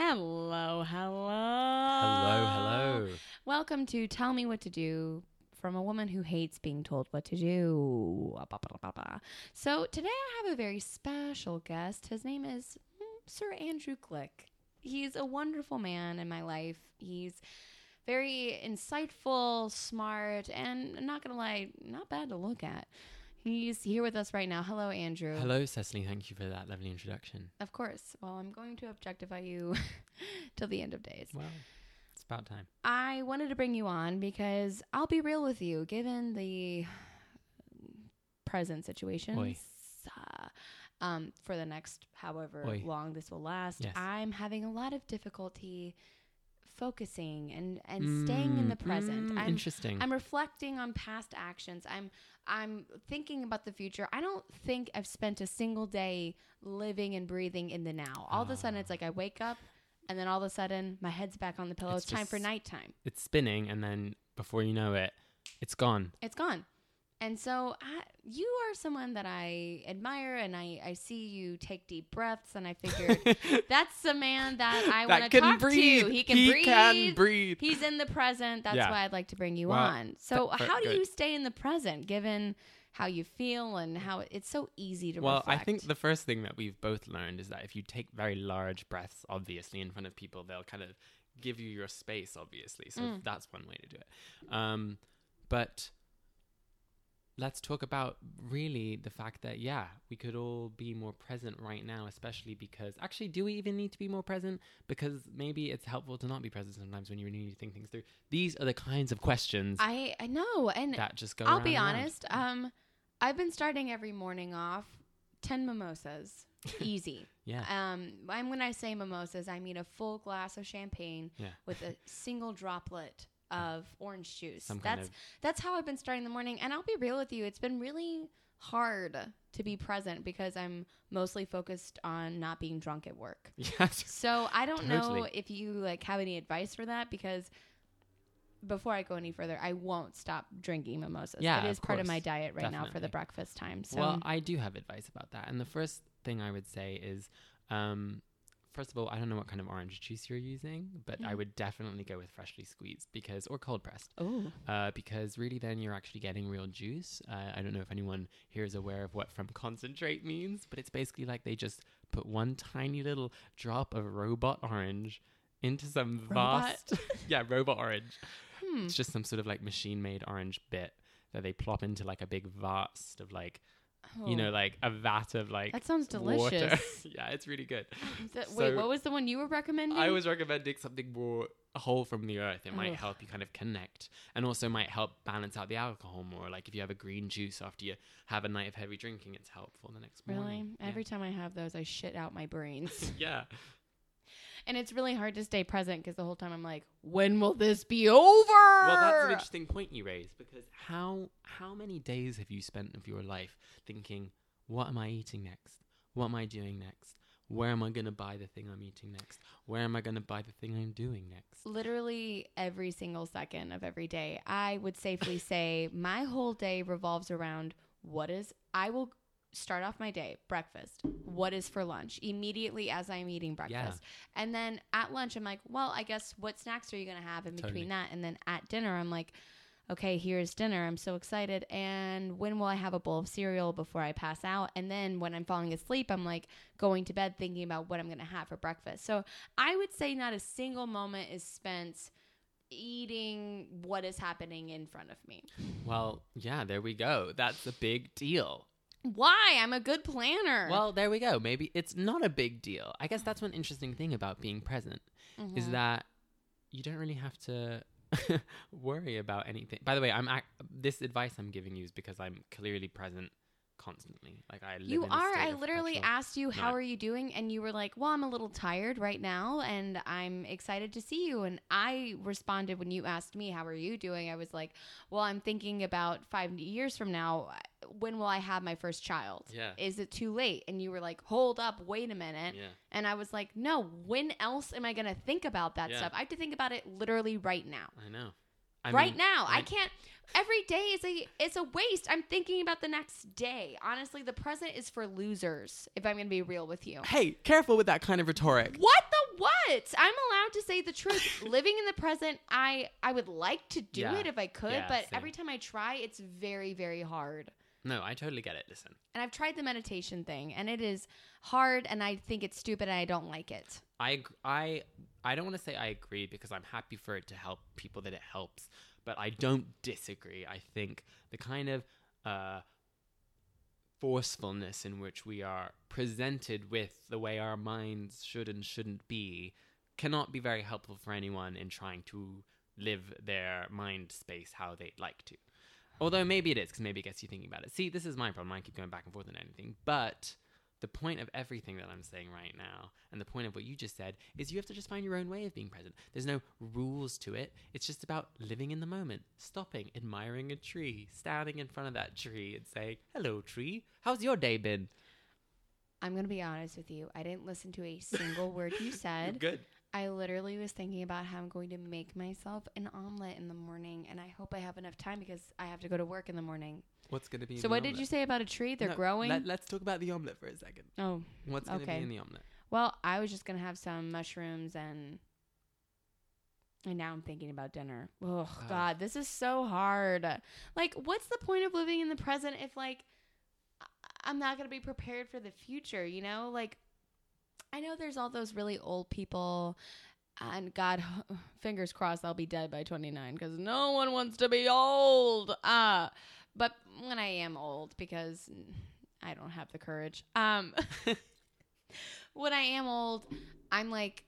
Hello, hello. Hello, hello. Welcome to Tell Me What to Do from a woman who hates being told what to do. So, today I have a very special guest. His name is mm, Sir Andrew Glick. He's a wonderful man in my life. He's very insightful, smart, and I'm not going to lie, not bad to look at. He's here with us right now. Hello, Andrew. Hello, Cecily. Thank you for that lovely introduction. Of course. Well, I'm going to objectify you till the end of days. Well, it's about time. I wanted to bring you on because I'll be real with you, given the present situation. Uh, um, for the next however Oi. long this will last, Yes. I'm having a lot of difficulty focusing and, and staying in the Mm, present. mm, I'm interesting. I'm reflecting on past actions. I'm I'm thinking about the future. I don't think I've spent a single day living and breathing in the now. All of a sudden, it's like I wake up, and then all of a sudden, my head's back on the pillow. It's, It's time for just- nighttime. it's spinning, and then before you know it, it's gone. It's gone. And so I, you are someone that I admire, and I, I see you take deep breaths, and I figure that's the man that I want to talk breathe. to. He can he breathe. can breathe. He's in the present. That's Yeah. why I'd like to bring you Well, on. So, th- how do good. you stay in the present, given how you feel and how it's so easy to Well, I think the first thing that we've both learned is that if you take very large breaths, obviously, in front of people, they'll kind of give you your space, obviously. So Mm. that's one way to do it. Um, but let's talk about really the fact that, yeah, we could all be more present right now, especially because actually, do we even need to be more present? Because maybe it's helpful to not be present sometimes when you really need to think things through. These are the kinds of questions I I know, and that just go I'll be honest. Um, I've been starting every morning off ten mimosas, easy. Yeah. Um, and when I say mimosas, I mean a full glass of champagne Yeah. with a single droplet of orange juice. Some kind that's of that's how I've been starting the morning. And I'll be real with you, it's been really hard to be present because I'm mostly focused on not being drunk at work. yes. So I don't know if you like have any advice for that because before I go any further, I won't stop drinking mimosas. Yeah, it is of part of my diet right now for the breakfast time. So Well, I do have advice about that. And the first thing I would say is, um, first of all, I don't know what kind of orange juice you're using, but I Mm. would definitely go with freshly squeezed because, or cold pressed, oh, uh, because really then you're actually getting real juice. Uh, I don't know if anyone here is aware of what from concentrate means, but it's basically like they just put one tiny little drop of robot orange into some Robot? vast, yeah, robot orange. hmm. It's just some sort of like machine made orange bit that they plop into like a big vast of like you know, Oh. like a vat of like that sounds water. delicious. yeah, it's really good. Th- Wait, what was the one you were recommending? I was recommending something more whole from the earth. It might Ugh. help you kind of connect and also might help balance out the alcohol more. Like if you have a green juice after you have a night of heavy drinking, it's helpful the next really morning. Yeah. every time I have those, I shit out my brains, yeah. And it's really hard to stay present because the whole time I'm like, when will this be over? Well, that's an interesting point you raise because how how many days have you spent of your life thinking, what am I eating next? What am I doing next? Where am I going to buy the thing I'm eating next? Where am I going to buy the thing I'm doing next? literally every single second of every day. I would safely say my whole day revolves around what is I will start off my day breakfast. What is for lunch? Immediately as I'm eating breakfast. And then at lunch I'm like, well, I guess what snacks are you going to have in between that? And then at dinner I'm like, okay, here's dinner. I'm so excited. And when will I have a bowl of cereal before I pass out? And then when I'm falling asleep, I'm like going to bed thinking about what I'm going to have for breakfast. So I would say not a single moment is spent eating what is happening in front of me. Well, yeah, there we go. That's a big deal. Why? I'm a good planner. Well, there we go. Maybe it's not a big deal. I guess that's one interesting thing about being present is Mhm. that you don't really have to worry about anything. By the way, I'm ac- this advice I'm giving you is because I'm clearly present constantly. Like I live you are. I literally perpetual- asked you, how No. are you doing? And you were like, well, I'm a little tired right now and I'm excited to see you. And I responded when you asked me, how are you doing? I was like, well, I'm thinking about five years from now. When will I have my first child? Yeah. Is it too late? And you were like, hold up, wait a minute. Yeah. And I was like, no, when else am I going to think about that Yeah. stuff? I have to think about it literally right now. I know. I right mean, now. I I- can't every day is a it's a waste. I'm thinking about the next day. Honestly, the present is for losers, if I'm gonna be real with you. Hey, careful with that kind of rhetoric. What the what? I'm allowed to say the truth. Living in the present, I I would like to do Yeah. it if I could, Yeah, but same. every time I try, it's very very hard. No, I totally get it. Listen, And I've tried the meditation thing, and it is hard, and I think it's stupid, and I don't like it. I ag- I I don't want to say I agree because I'm happy for it to help people that it helps, but I don't disagree. I think the kind of uh, forcefulness in which we are presented with the way our minds should and shouldn't be cannot be very helpful for anyone in trying to live their mind space how they'd like to. Although maybe it is, because maybe it gets you thinking about it. See, this is my problem. I keep going back and forth on anything. But the point of everything that I'm saying right now, and the point of what you just said, is you have to just find your own way of being present. There's no rules to it. It's just about living in the moment, stopping, admiring a tree, standing in front of that tree and saying, Hello, tree. How's your day been? I'm gonna be honest with you. I didn't listen to a single word you said. Good. I literally was thinking about how I'm going to make myself an omelet in the morning, and I hope I have enough time because I have to go to work in the morning. What's going to be in So, what did you say about a tree? They're No, growing. Let, us talk about the omelet for a second. oh, What's going to Okay. be in the omelet? well, I was just gonna have some mushrooms and. And now I'm thinking about dinner. Oh. God, this is so hard. Like, what's the point of living in the present if, like, I'm not gonna be prepared for the future? You know, like, I know there's all those really old people, and God, fingers crossed, I'll be dead by 29 because no one wants to be old. Uh, but when I am old, because I don't have the courage. Um, when I am old, I'm like,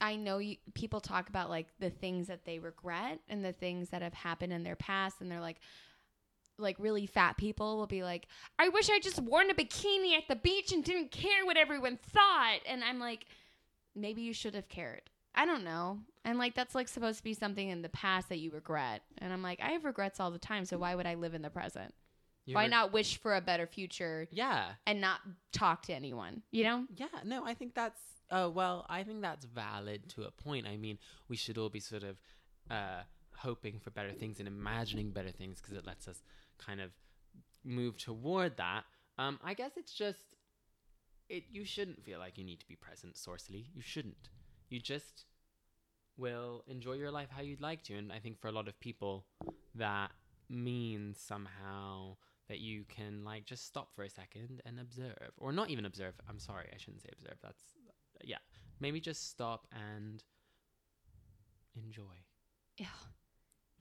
I know you, people talk about like the things that they regret and the things that have happened in their past, and they're like, like really fat people will be like, I wish I just worn a bikini at the beach and didn't care what everyone thought. And I'm like, maybe you should have cared. I don't know. And like that's like supposed to be something in the past that you regret. And I'm like, I have regrets all the time, so why would I live in the present? You why not wish for a better future Yeah. and not talk to anyone? You know? Yeah, no, I think that's uh well, I think that's valid to a point. I mean, we should all be sort of uh hoping for better things and imagining better things because it lets us kind of move toward that. Um I guess it's just it you shouldn't feel like you need to be present sourcely. You shouldn't. You just will enjoy your life how you'd like to and I think for a lot of people that means somehow that you can like just stop for a second and observe or not even observe i'm sorry i shouldn't say observe that's yeah maybe just stop and enjoy Ew.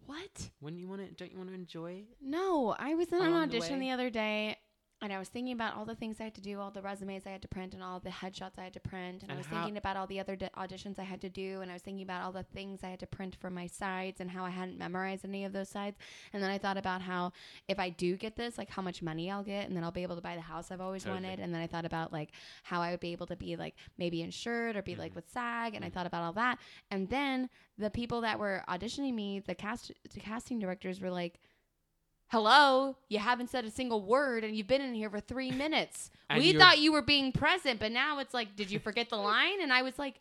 What? when you want to don't you want to enjoy No, I was in an Along the audition the other day and I was thinking about all the things I had to do, all the resumes I had to print, and all the headshots I had to print. And, I was how- thinking about all the other d- auditions I had to do, and I was thinking about all the things I had to print for my sides and how I hadn't memorized any of those sides. And then I thought about how if I do get this, like how much money I'll get, and then I'll be able to buy the house I've always Totally. wanted. And then I thought about like how I would be able to be like maybe insured or be like Mhm. with SAG, and I Mhm. thought about all that. And then the people that were auditioning me, the cast, the casting directors were like. Hello, you haven't said a single word and you've been in here for three minutes. And we you're- thought you were being present, but now it's like, did you forget the line? And I was like,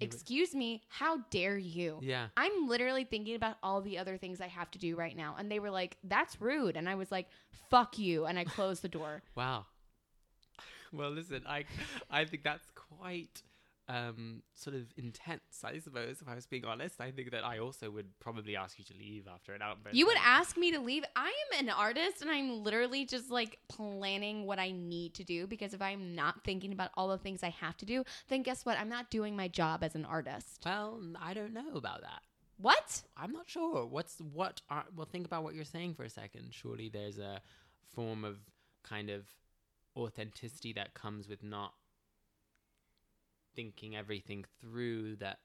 excuse me, how dare you? yeah I'm literally thinking about all the other things I have to do right now. And they were like, that's rude. And I was like, fuck you. And I closed the door. wow well listen i i think that's quite um sort of intense i suppose if i was being honest i think that i also would probably ask you to leave after an outburst You would ask me to leave. I am an artist and I'm literally just like planning what I need to do because if I'm not thinking about all the things I have to do, then guess what? I'm not doing my job as an artist. well i don't know about that What? I'm not sure. What's what are well think about what you're saying for a second. Surely there's a form of kind of authenticity that comes with not thinking everything through that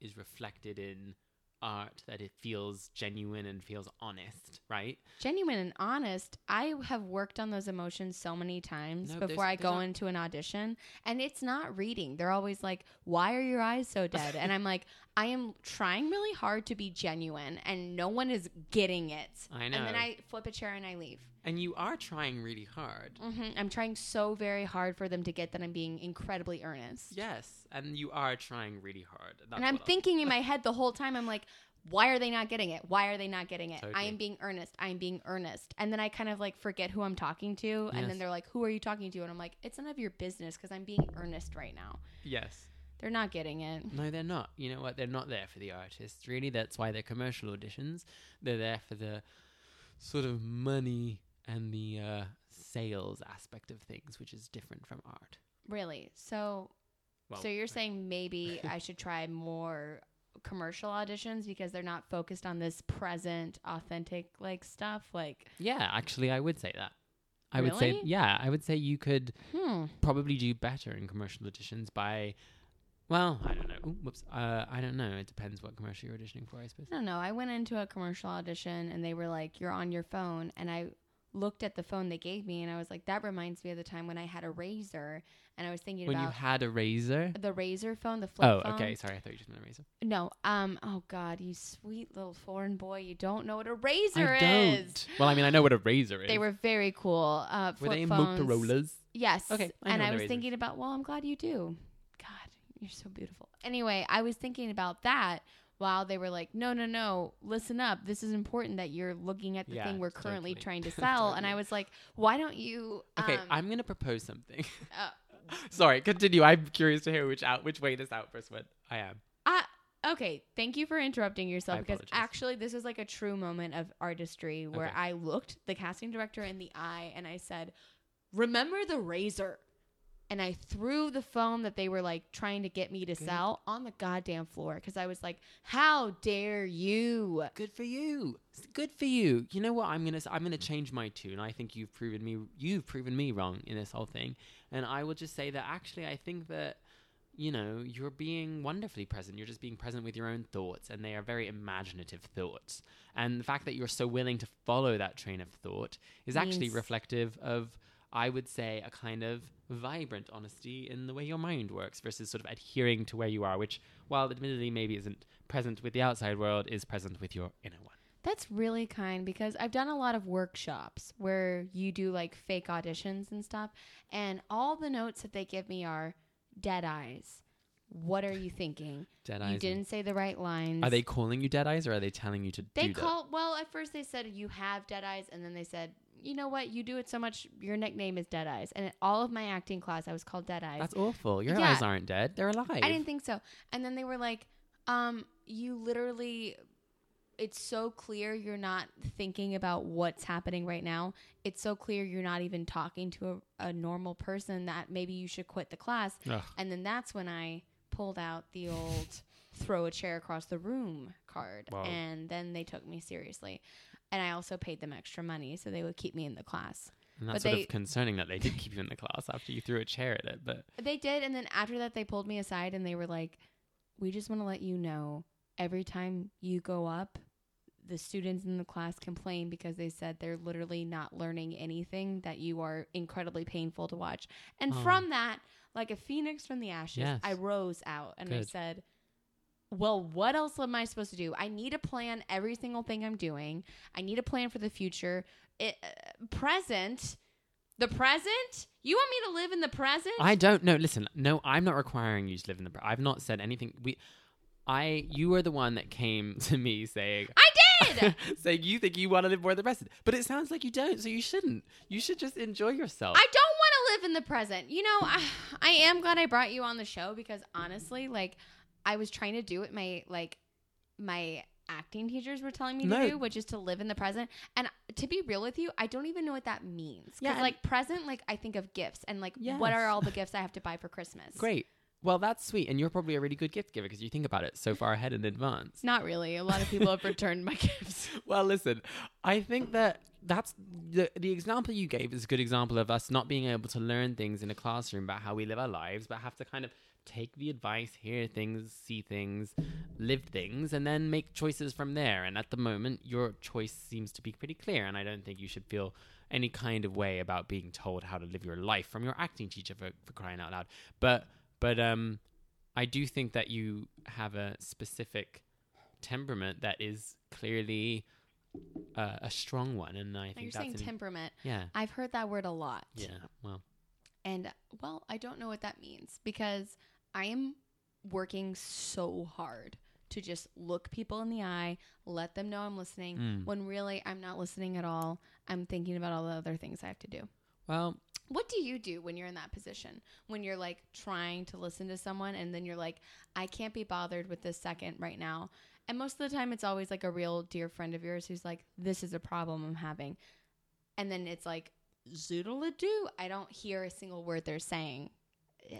is reflected in art that it feels genuine and feels honest, right? genuine and honest, I have worked on those emotions so many times No, before there's- I there's go not- into an audition, and it's not reading. They're always like, "Why are your eyes so dead?" and I'm like, "I am trying really hard to be genuine, and no one is getting it." I know. And then. I flip a chair and I leave. And you are trying really hard. hmm I'm trying so very hard for them to get that I'm being incredibly earnest. Yes, and you are trying really hard. That's and I'm thinking in my head the whole time, I'm like, why are they not getting it? Why are they not getting it? I am being earnest. I am being earnest. And then I kind of like forget who I'm talking to. And Yes. then they're like, who are you talking to? And I'm like, it's none of your business because I'm being earnest right now. Yes. They're not getting it. No, they're not. You know what? They're not there for the artists. Really, that's why they're commercial auditions. They're there for the sort of money and the uh, sales aspect of things, which is different from art. Really. So Well, so you're saying maybe I should try more commercial auditions because they're not focused on this present authentic like stuff like yeah, actually, I would say that. I would say, yeah, I would say you could hmm probably do better in commercial auditions by, well, I don't know. Ooh, whoops. Uh, I don't know. It depends what commercial you're auditioning for, I suppose. I don't know. I went into a commercial audition and they were like, "You're on your phone," and I looked at the phone they gave me and I was like, "That reminds me of the time when I had a razor." And I was thinking When you had a razor. the razor phone, the flip Oh, phone. okay. Sorry, I thought you just meant a razor. No, um, oh God, you sweet little foreign boy, you don't know what a razor I is. don't. Well, I mean, I know what a razor is. They were very cool. Uh, Were they phones. Motorola's? Yes. Okay, I and I was thinking about, well, I'm glad you do. You're so beautiful. Anyway, I was thinking about that while they were like, no, no, no, listen up. This is important that you're looking at the Yeah, thing we're currently totally. trying to sell. And I was like, why don't you? Okay, um, I'm gonna propose something. uh, Sorry, continue. I'm curious to hear which out which way this outburst went. I am. I, okay, thank you for interrupting yourself I because apologize. actually this was like a true moment of artistry where Okay. I looked the casting director in the eye and I said, "Remember the razor." And I threw the phone that they were like trying to get me to Good. sell on the goddamn floor because I was like, "How dare you?" Good for you. Good for you. You know what? I'm gonna I'm gonna change my tune. I think you've proven me you've proven me wrong in this whole thing, and I will just say that actually I think that you know you're being wonderfully present. You're just being present with your own thoughts, and they are very imaginative thoughts. And the fact that you're so willing to follow that train of thought is actually reflective of. I would say a kind of vibrant honesty in the way your mind works versus sort of adhering to where you are, which, while admittedly maybe isn't present with the outside world, is present with your inner one. That's really kind because I've done a lot of workshops where you do like fake auditions and stuff, and all the notes that they give me are dead eyes. What are you thinking? Dead eyes. you didn't say the right lines. Are they calling you dead eyes or are they telling you to They do call well at first they said you have dead eyes, and then they said you know what you do it so much your nickname is dead eyes, and in all of my acting class I was called dead eyes. That's awful. Your Yeah. eyes aren't dead. They're alive. I didn't think so. And then they were like, um, you literally it's so clear you're not thinking about what's happening right now. It's so clear you're not even talking to a, a normal person that maybe you should quit the class. Ugh. And then that's when I pulled out the old throw a chair across the room card. Wow. And then they took me seriously. And I also paid them extra money so they would keep me in the class. And that's but sort they- of concerning that they did keep you in the class after you threw a chair at it. But They did, and then after that, they pulled me aside and they were like, "We just want to let you know every time you go up, the students in the class complain because they said they're literally not learning anything. That you are incredibly painful to watch." And Oh. from that, like a phoenix from the ashes, Yes. I rose out and I said. Well, what else am I supposed to do? I need to plan every single thing I'm doing. I need a plan for the future. It, uh, present, the present. You want me to live in the present? I don't know. Listen, no, I'm not requiring you to live in the. Pre- I've not said anything. We, I, you are the one that came to me saying, I did. saying you think you want to live more than the present, But it sounds like you don't, so you shouldn't. You should just enjoy yourself. I don't want to live in the present. You know, I, I am glad I brought you on the show because honestly, like, I was trying to do what my like my acting teachers were telling me No. to do, which is to live in the present. And to be real with you, I don't even know what that means. Yeah, Because and- like present, like I think of gifts and like what are all the gifts I have to buy for Christmas? Great. Well, that's sweet, and you're probably a really good gift giver because you think about it so far ahead in advance. Not really. A lot of people have returned my gifts. well, listen, I think that that's the the example you gave is a good example of us not being able to learn things in a classroom about how we live our lives, but have to kind of take the advice, hear things, see things, live things, and then make choices from there. And at the moment, your choice seems to be pretty clear, and I don't think you should feel any kind of way about being told how to live your life from your acting teacher for, for crying out loud. But but um, I do think that you have a specific temperament that is clearly uh, a strong one, and I Now, think you're that's saying an- temperament. yeah, I've heard that word a lot. yeah. Well, And well, I don't know what that means because I am working so hard to just look people in the eye, let them know I'm listening, Mm. when really I'm not listening at all. I'm thinking about all the other things I have to do. well, What do you do when you're in that position? When you're like trying to listen to someone and then you're like, I can't be bothered with this second right now. And most of the time, it's always like a real dear friend of yours who's like, This is a problem I'm having. And then it's like, zoodle doo. I don't hear a single word they're saying.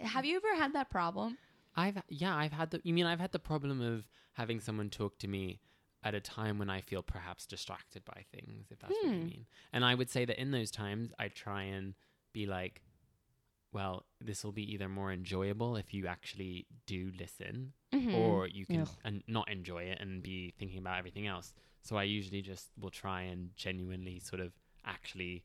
Have you ever had that problem? I've yeah, I've had the. You mean I've had the problem of having someone talk to me at a time when I feel perhaps distracted by things, if that's what you Hmm. mean. And I would say that in those times, I try and be like, well, this will be either more enjoyable if you actually do listen, Mhm. or you can and not enjoy it and be thinking about everything else. So I usually just will try and genuinely sort of actually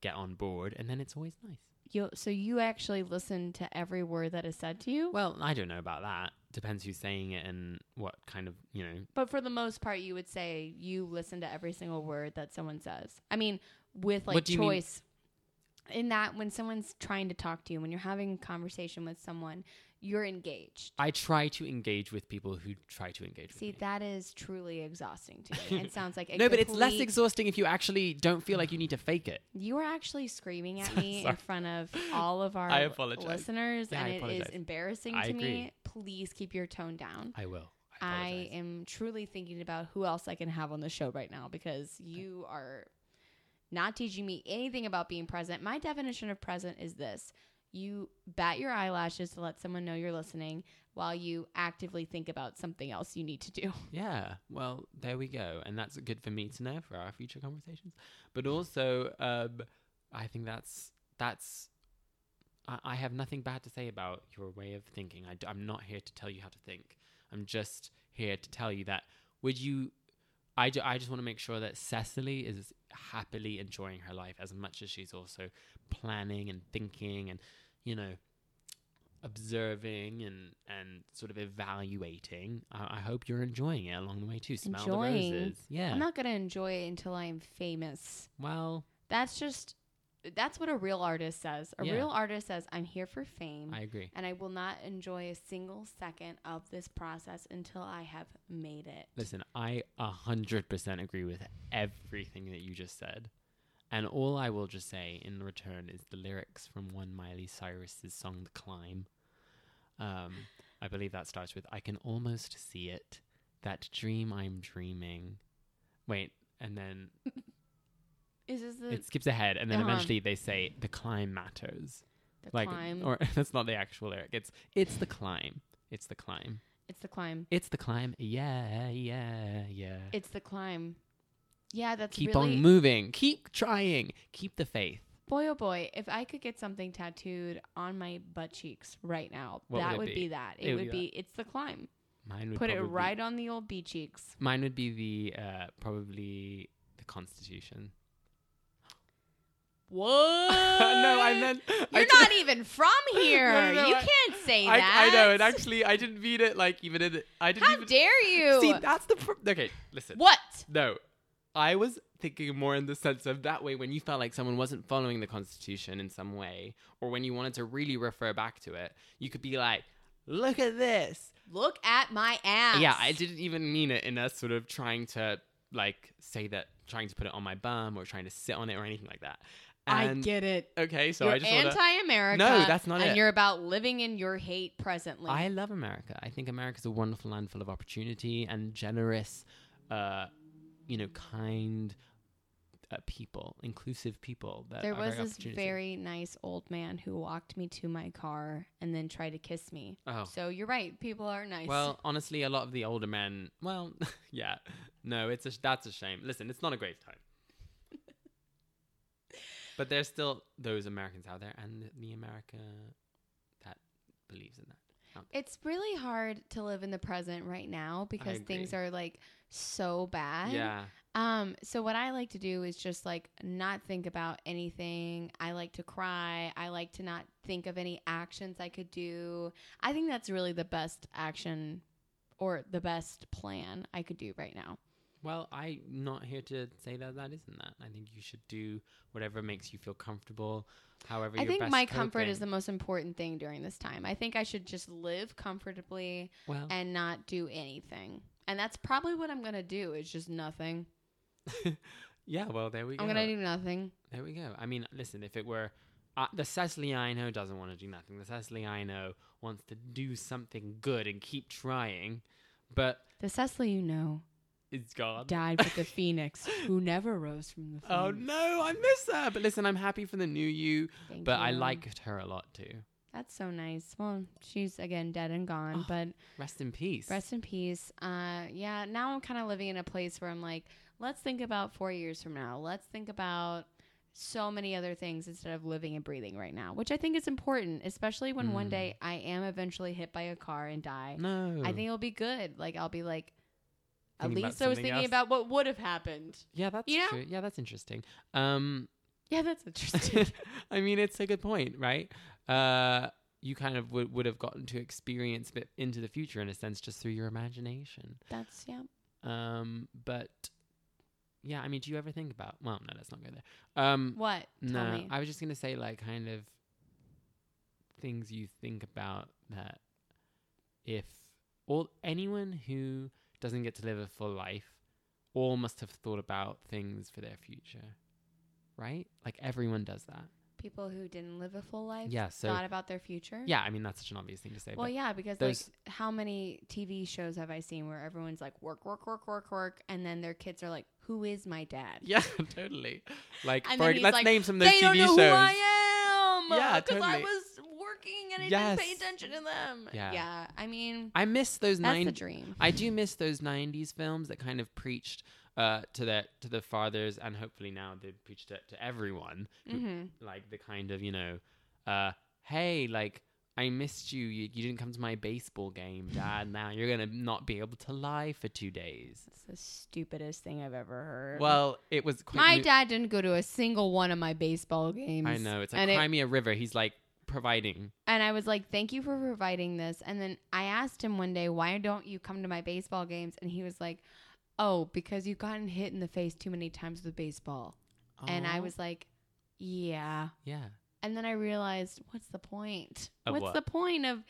get on board, and then it's always nice. You, so you actually listen to every word that is said to you, Well, I don't know about that. Depends who's saying it and what kind of you know but for the most part, you would say you listen to every single word that someone says. I mean, with like What do you mean? choice. In that, when someone's trying to talk to you, when you're having a conversation with someone, you're engaged. I try to engage with people who try to engage See, with me. that is truly exhausting to me. It sounds like a no, but it's less exhausting if you actually don't feel like you need to fake it. You are actually screaming at me in front of all of our I apologize. listeners, Yeah, I and it is apologize. embarrassing I to me. Please keep your tone down. I will. I am truly thinking about who else I can have on the show right now because you are not teaching me anything about being present. My definition of present is this you bat your eyelashes to let someone know you're listening while you actively think about something else you need to do. Yeah. Well, there we go, and that's good for me to know for our future conversations. But also, um, I think that's that's. I, I have nothing bad to say about your way of thinking. I, am not here to tell you how to think. I'm just here to tell you that would you. I, ju- I just want to make sure that Cecily is happily enjoying her life as much as she's also planning and thinking and, you know, observing and and sort of evaluating. I, I hope you're enjoying it along the way too. Smell Enjoying? the roses. Yeah. I'm not going to enjoy it until I'm famous. well, That's just, that's what a real artist says. A Yeah. real artist says, I'm here for fame. I agree. and I will not enjoy a single second of this process until I have made it. Listen, I a hundred percent agree with everything that you just said. And all I will just say in return is the lyrics from one Miley Cyrus's song "The Climb." Um, I believe that starts with "I can almost see it, that dream I'm dreaming." Wait, and then Is this the, it skips ahead, and then Uh-huh. eventually they say "The climb matters." the like, climb? or that's not the actual lyric. It's it's the climb. It's the climb. it's the climb. It's the climb. Yeah, yeah, yeah. It's the climb. Yeah, that's Keep really on moving. Keep trying. Keep the faith. boy oh boy. If I could get something tattooed on my butt cheeks right now, What that would would be, be? that. It It, would would be be it's the climb. Mine would Put it right on the old bee cheeks. Mine would be the uh, probably the Constitution. What? no, I meant. You're did- not even from here. No, no, you I- can't say I, that. I know, and actually, I didn't mean it like even in. I didn't How even. dare you? See, that's the. Pro- okay, listen. what? No, I was thinking more in the sense of that way when you felt like someone wasn't following the Constitution in some way, or when you wanted to really refer back to it, you could be like, "Look at this." Look at my ass. Yeah, I didn't even mean it in a sort of trying to like say that, trying to put it on my bum or trying to sit on it or anything like that. I get it. Okay, so you're I just wanna, anti-America. No, that's not and it. you're about living in your hate presently. I love America. I think America's a wonderful land full of opportunity and generous, uh, you know, kind uh, people, inclusive people. That there was very this very nice old man who walked me to my car and then tried to kiss me. Oh. So you're right. People are nice. Well, honestly, a lot of the older men. Well, yeah, no, it's a, that's a shame. Listen, it's not a great time. But there's still those Americans out there, and the America that believes in that. it's really hard to live in the present right now because things are like so bad. Yeah, Um, so what I like to do is just like not think about anything. I like to cry. I like to not think of any actions I could do. I think that's really the best action or the best plan I could do right now. Well, I'm not here to say that that isn't that. I think you should do whatever makes you feel comfortable, however I think my comfort is the most important thing during this time. I think I should just live comfortably well. and not do anything. And that's probably what I'm going to do is just nothing. yeah, well, there we go. I'm going to do nothing. There we go. I mean, listen, if it were uh, the Cecily I know doesn't want to do nothing. The Cecily I know wants to do something good and keep trying, but The Cecily you know it's gone. died with the phoenix, who never rose from the phoenix. Oh no, I miss her. But listen, I'm happy for the new you. Thank but I liked her a lot too. That's so nice. Well, she's again dead and gone, Oh, but Rest in peace. rest in peace. Uh, yeah. Now I'm kind of living in a place where I'm like, let's think about four years from now. Let's think about so many other things instead of living and breathing right now, which I think is important, especially when one Mm. day I am eventually hit by a car and die. no, I think it'll be good. Like I'll be like, at least I was thinking else. about what would have happened. Yeah, that's you know? true. Yeah, that's interesting. Um, Yeah, that's interesting. I mean, it's a good point, right? Uh, you kind of would, would have gotten to experience a bit into the future in a sense just through your imagination. that's yeah. Um, but yeah, I mean, do you ever think about? Well, no, let's not go there. Um, What? Tell no, me. I was just gonna say like kind of things you think about that if all anyone who doesn't get to live a full life all must have thought about things for their future, right? Like everyone does that. People who didn't live a full life Yeah. So thought about their future. yeah, I mean that's such an obvious thing to say. Well, yeah, because like, how many TV shows have I seen where everyone's like work, work, work, work, work, and then their kids are like, "Who is my dad?" yeah, totally. Like, for, let's like, name some of those they TV don't know shows. who I am. Yeah, totally. Was and I Yes. didn't pay attention to them. Yeah. yeah. I mean, I miss those that's nine. the dream. I do miss those '90s films that kind of preached uh, to the to the fathers, and hopefully now they preach it to everyone. who- hmm Like the kind of you know, uh, hey, like I missed you. you. You didn't come to my baseball game, Dad. Now you're gonna not be able to lie for two days. It's the stupidest thing I've ever heard. Well, it was quite. my mo- dad didn't go to a single one of my baseball games. I know it's like and it- Crimea River. He's like providing. And I was like, thank you for providing this. And then I asked him one day, why don't you come to my baseball games? And he was like, oh, because you've gotten hit in the face too many times with baseball. And I oh. was like, yeah. yeah. And then I realized, what's the point? Of what's what? the point of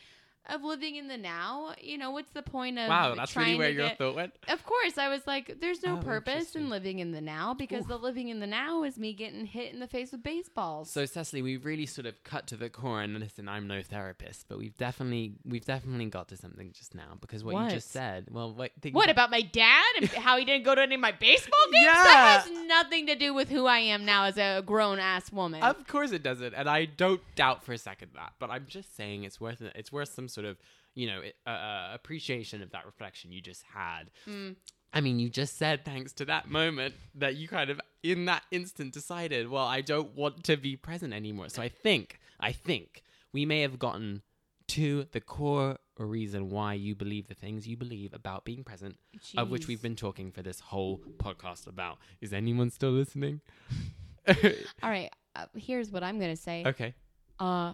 of living in the now? You know, what's the point of Wow, that's really where your get, thought went. Of course, I was like, there's no Oh, purpose in living in the now because Oof. the living in the now is me getting hit in the face with baseballs. So Cecily, we really sort of cut to the core, and listen, I'm no therapist, but we've definitely we've definitely got to something just now because what, What? you just said. Well, what? think What about- about my dad and how he didn't go to any of my baseball games? Yeah. That has nothing to do with who I am now as a grown ass woman. Of course it doesn't, and I don't doubt for a second that. But I'm just saying it's worth it. It's worth some sort of you know uh, uh, appreciation of that reflection you just had. Mm. I mean, you just said thanks to that moment that you kind of in that instant decided, well, I don't want to be present anymore. So I think, I think we may have gotten to the core reason why you believe the things you believe about being present, of which we've been talking for this whole podcast about. Is anyone still listening? All right, uh, here's what I'm going to say. okay. Uh,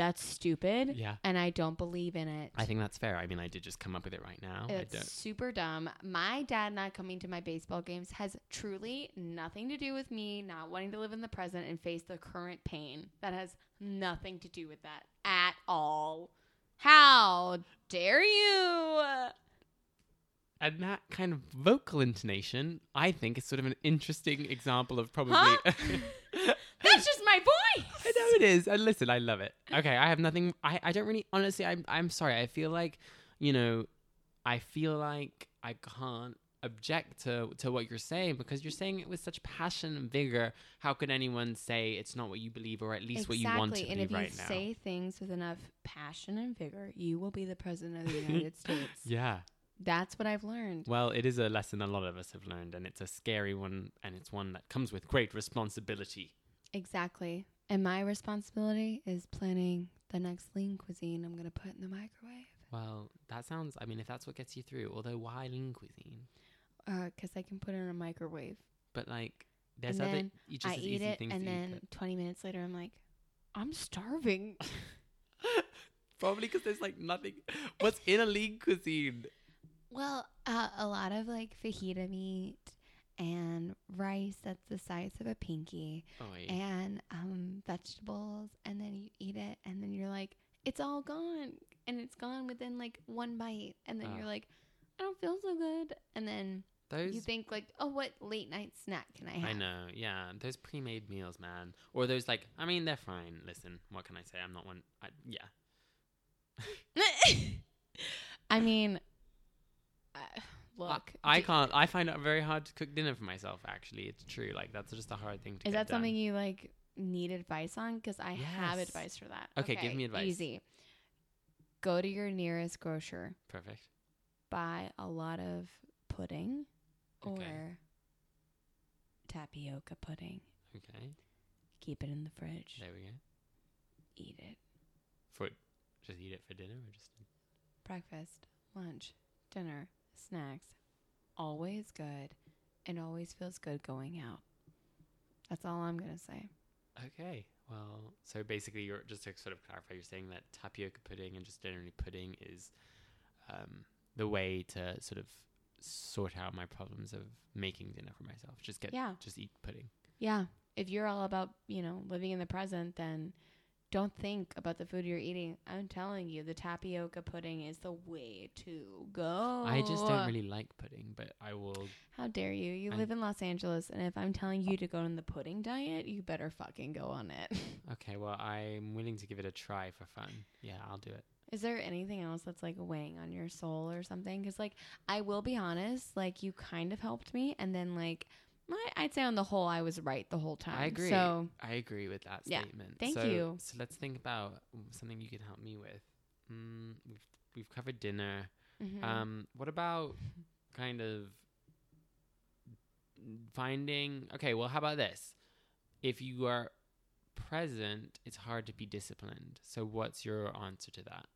that's stupid, Yeah. and I don't believe in it. I think that's fair. I mean, I did just come up with it right now. I It's super dumb. My dad not coming to my baseball games has truly nothing to do with me not wanting to live in the present and face the current pain. That has nothing to do with that at all. How dare you? And that kind of vocal intonation, I think, is sort of an interesting example of probably. Huh? That's just my voice. I know it is. And listen, I love it. Okay, I have nothing. I, I don't really, honestly, I'm, I'm sorry. I feel like, you know, I feel like I can't object to, to what you're saying because you're saying it with such passion and vigor. How could anyone say it's not what you believe or at least what you want to and believe if right you now? say things with enough passion and vigor, you will be the president of the United States. yeah. That's what I've learned. Well, it is a lesson a lot of us have learned, and it's a scary one, and it's one that comes with great responsibility. Exactly. And my responsibility is planning the next lean cuisine I'm going to put in the microwave. Well, that sounds. I mean, if that's what gets you through, although why lean cuisine? Because I can put it in a microwave. But like, there's And other then you just I eat it, and then could- 20 minutes later, I'm like, I'm starving. Probably because there's like nothing. What's in a lean cuisine? well, uh, a lot of like fajita meat and rice that's the size of a pinky Oh, yeah. and um, vegetables. And then you eat it, and then you're like, it's all gone. And it's gone within like one bite. And then Ah. you're like, I don't feel so good. And then Those You think like, oh, what late night snack can I have? I know, yeah. Those pre-made meals, man, or those like, I mean, they're fine. Listen, what can I say? I'm not one. I, yeah, I mean, uh, look. I, I can't. I find it very hard to cook dinner for myself. Actually, it's true. Like that's just a hard thing to. Is that done. something you like need advice on? Because I have advice for that. Okay, give me advice. Easy. Go to your nearest grocer. Perfect. Buy a lot of pudding Okay. or tapioca pudding. Okay. Keep it in the fridge. There we go. Eat it. For just eat it for dinner or just. Breakfast, lunch, dinner, snacks. Always good and always feels good going out. That's all I'm going to say. Okay. Well, so basically, you're just to sort of clarify, you're saying that tapioca pudding and just generally pudding is um, the way to sort of sort out my problems of making dinner for myself. Just get, Yeah. just eat pudding. Yeah. If you're all about, you know, living in the present, then don't think about the food you're eating. I'm telling you, the tapioca pudding is the way to go. I just don't really like pudding, but I will. How dare you? You I- live in Los Angeles, and if I'm telling you to go on the pudding diet, you better fucking go on it. Okay, well, I'm willing to give it a try for fun. Yeah, I'll do it. Is there anything else that's like weighing on your soul or something? Because, like, I will be honest, like, you kind of helped me, and then, like, I'd say on the whole, I was right the whole time. I agree. So, I agree with that Yeah, statement. thank so, you. So let's think about something you can help me with. Mm, we've we've covered dinner. mhm. Um, what about kind of finding? Okay, well, how about this? If you are present, it's hard to be disciplined. So, what's your answer to that?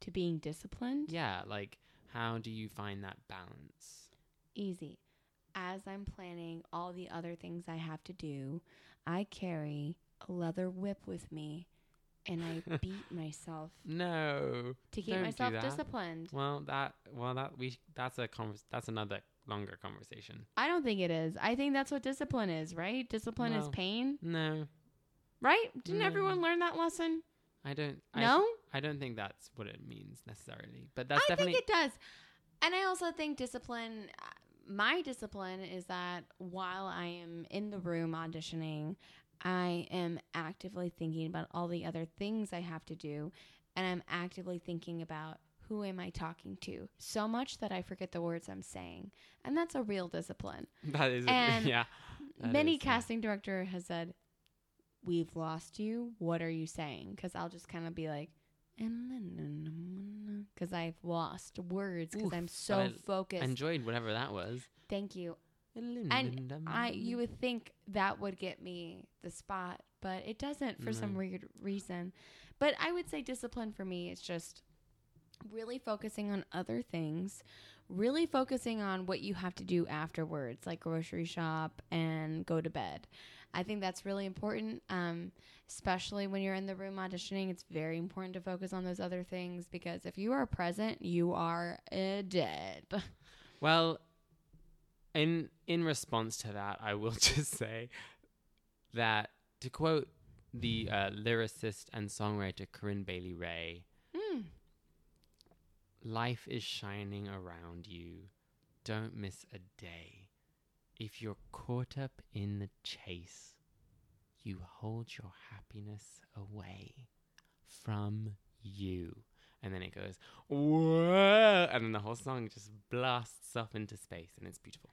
to being disciplined, Yeah, like how do you find that balance? easy. As I'm planning all the other things I have to do, I carry a leather whip with me and I beat myself No. to keep myself disciplined. Well, that well that we that's a convers- that's another longer conversation. I don't think it is. I think that's what discipline is, right? Discipline is pain, No, right? Didn't No. everyone learn that lesson? I don't. I, No? I don't think that's what it means necessarily. But that's I definitely think it does. And I also think discipline, my discipline is that while I am in the room auditioning, I am actively thinking about all the other things I have to do. And I'm actively thinking about who am I talking to so much that I forget the words I'm saying. And that's a real discipline. that is and yeah. that Many is, yeah. casting director has said, "We've lost you. What are you saying?" Because I'll just kind of be like, because I've lost words because I'm so I focused. enjoyed whatever that was. Thank you. And I, you would think that would get me the spot, but it doesn't for some mm. weird reason. But I would say discipline for me is just really focusing on other things, really focusing on what you have to do afterwards, like grocery shop and go to bed. I think that's really important, um, especially when you're in the room auditioning. It's very important to focus on those other things because if you are present, you are uh, dead. Well, in in response to that, I will just say that to quote the uh, lyricist and songwriter Corinne Bailey Rae, Hmm. life is shining around you. Don't miss a day. If you're caught up in the chase, you hold your happiness away from you. And then it goes, whoa, and then the whole song just blasts off into space, and it's beautiful.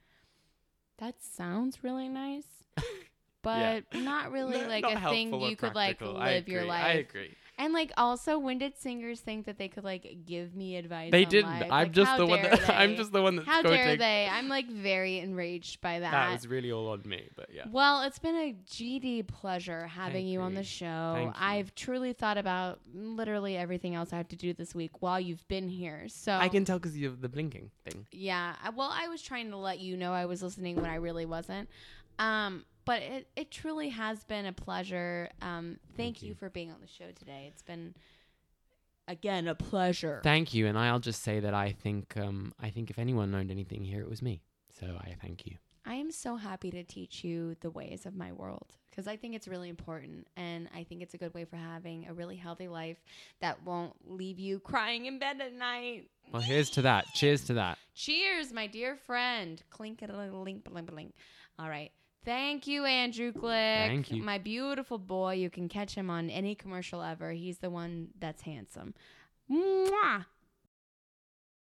That sounds really nice, but not really like not a thing you could like practical. Live your life. I agree. And like also, when did singers think that they could like give me advice? They didn't. life? I'm Like, just the one that I'm just the one that's How dare they? I'm like very enraged by that. That was really all on me, but yeah. Well, it's been a GD pleasure having you on the show. I've truly thought about literally everything else I have to do this week while you've been here. So I can tell because you have the blinking thing. yeah. Well, I was trying to let you know I was listening when I really wasn't. Um, but it, it truly has been a pleasure. Um, thank, Thank you. you. for being on the show today. It's been again a pleasure. Thank you, and I'll just say that I think um, I think if anyone learned anything here, it was me. So I thank you. I am so happy to teach you the ways of my world because I think it's really important and I think it's a good way for having a really healthy life that won't leave you crying in bed at night. Well, here's to that. Cheers to that. Cheers, my dear friend. Clink it a little link, blink, blink. All right. Thank you, Andrew Glick. Thank you. My beautiful boy. You can catch him on any commercial ever. He's the one that's handsome. Mwah!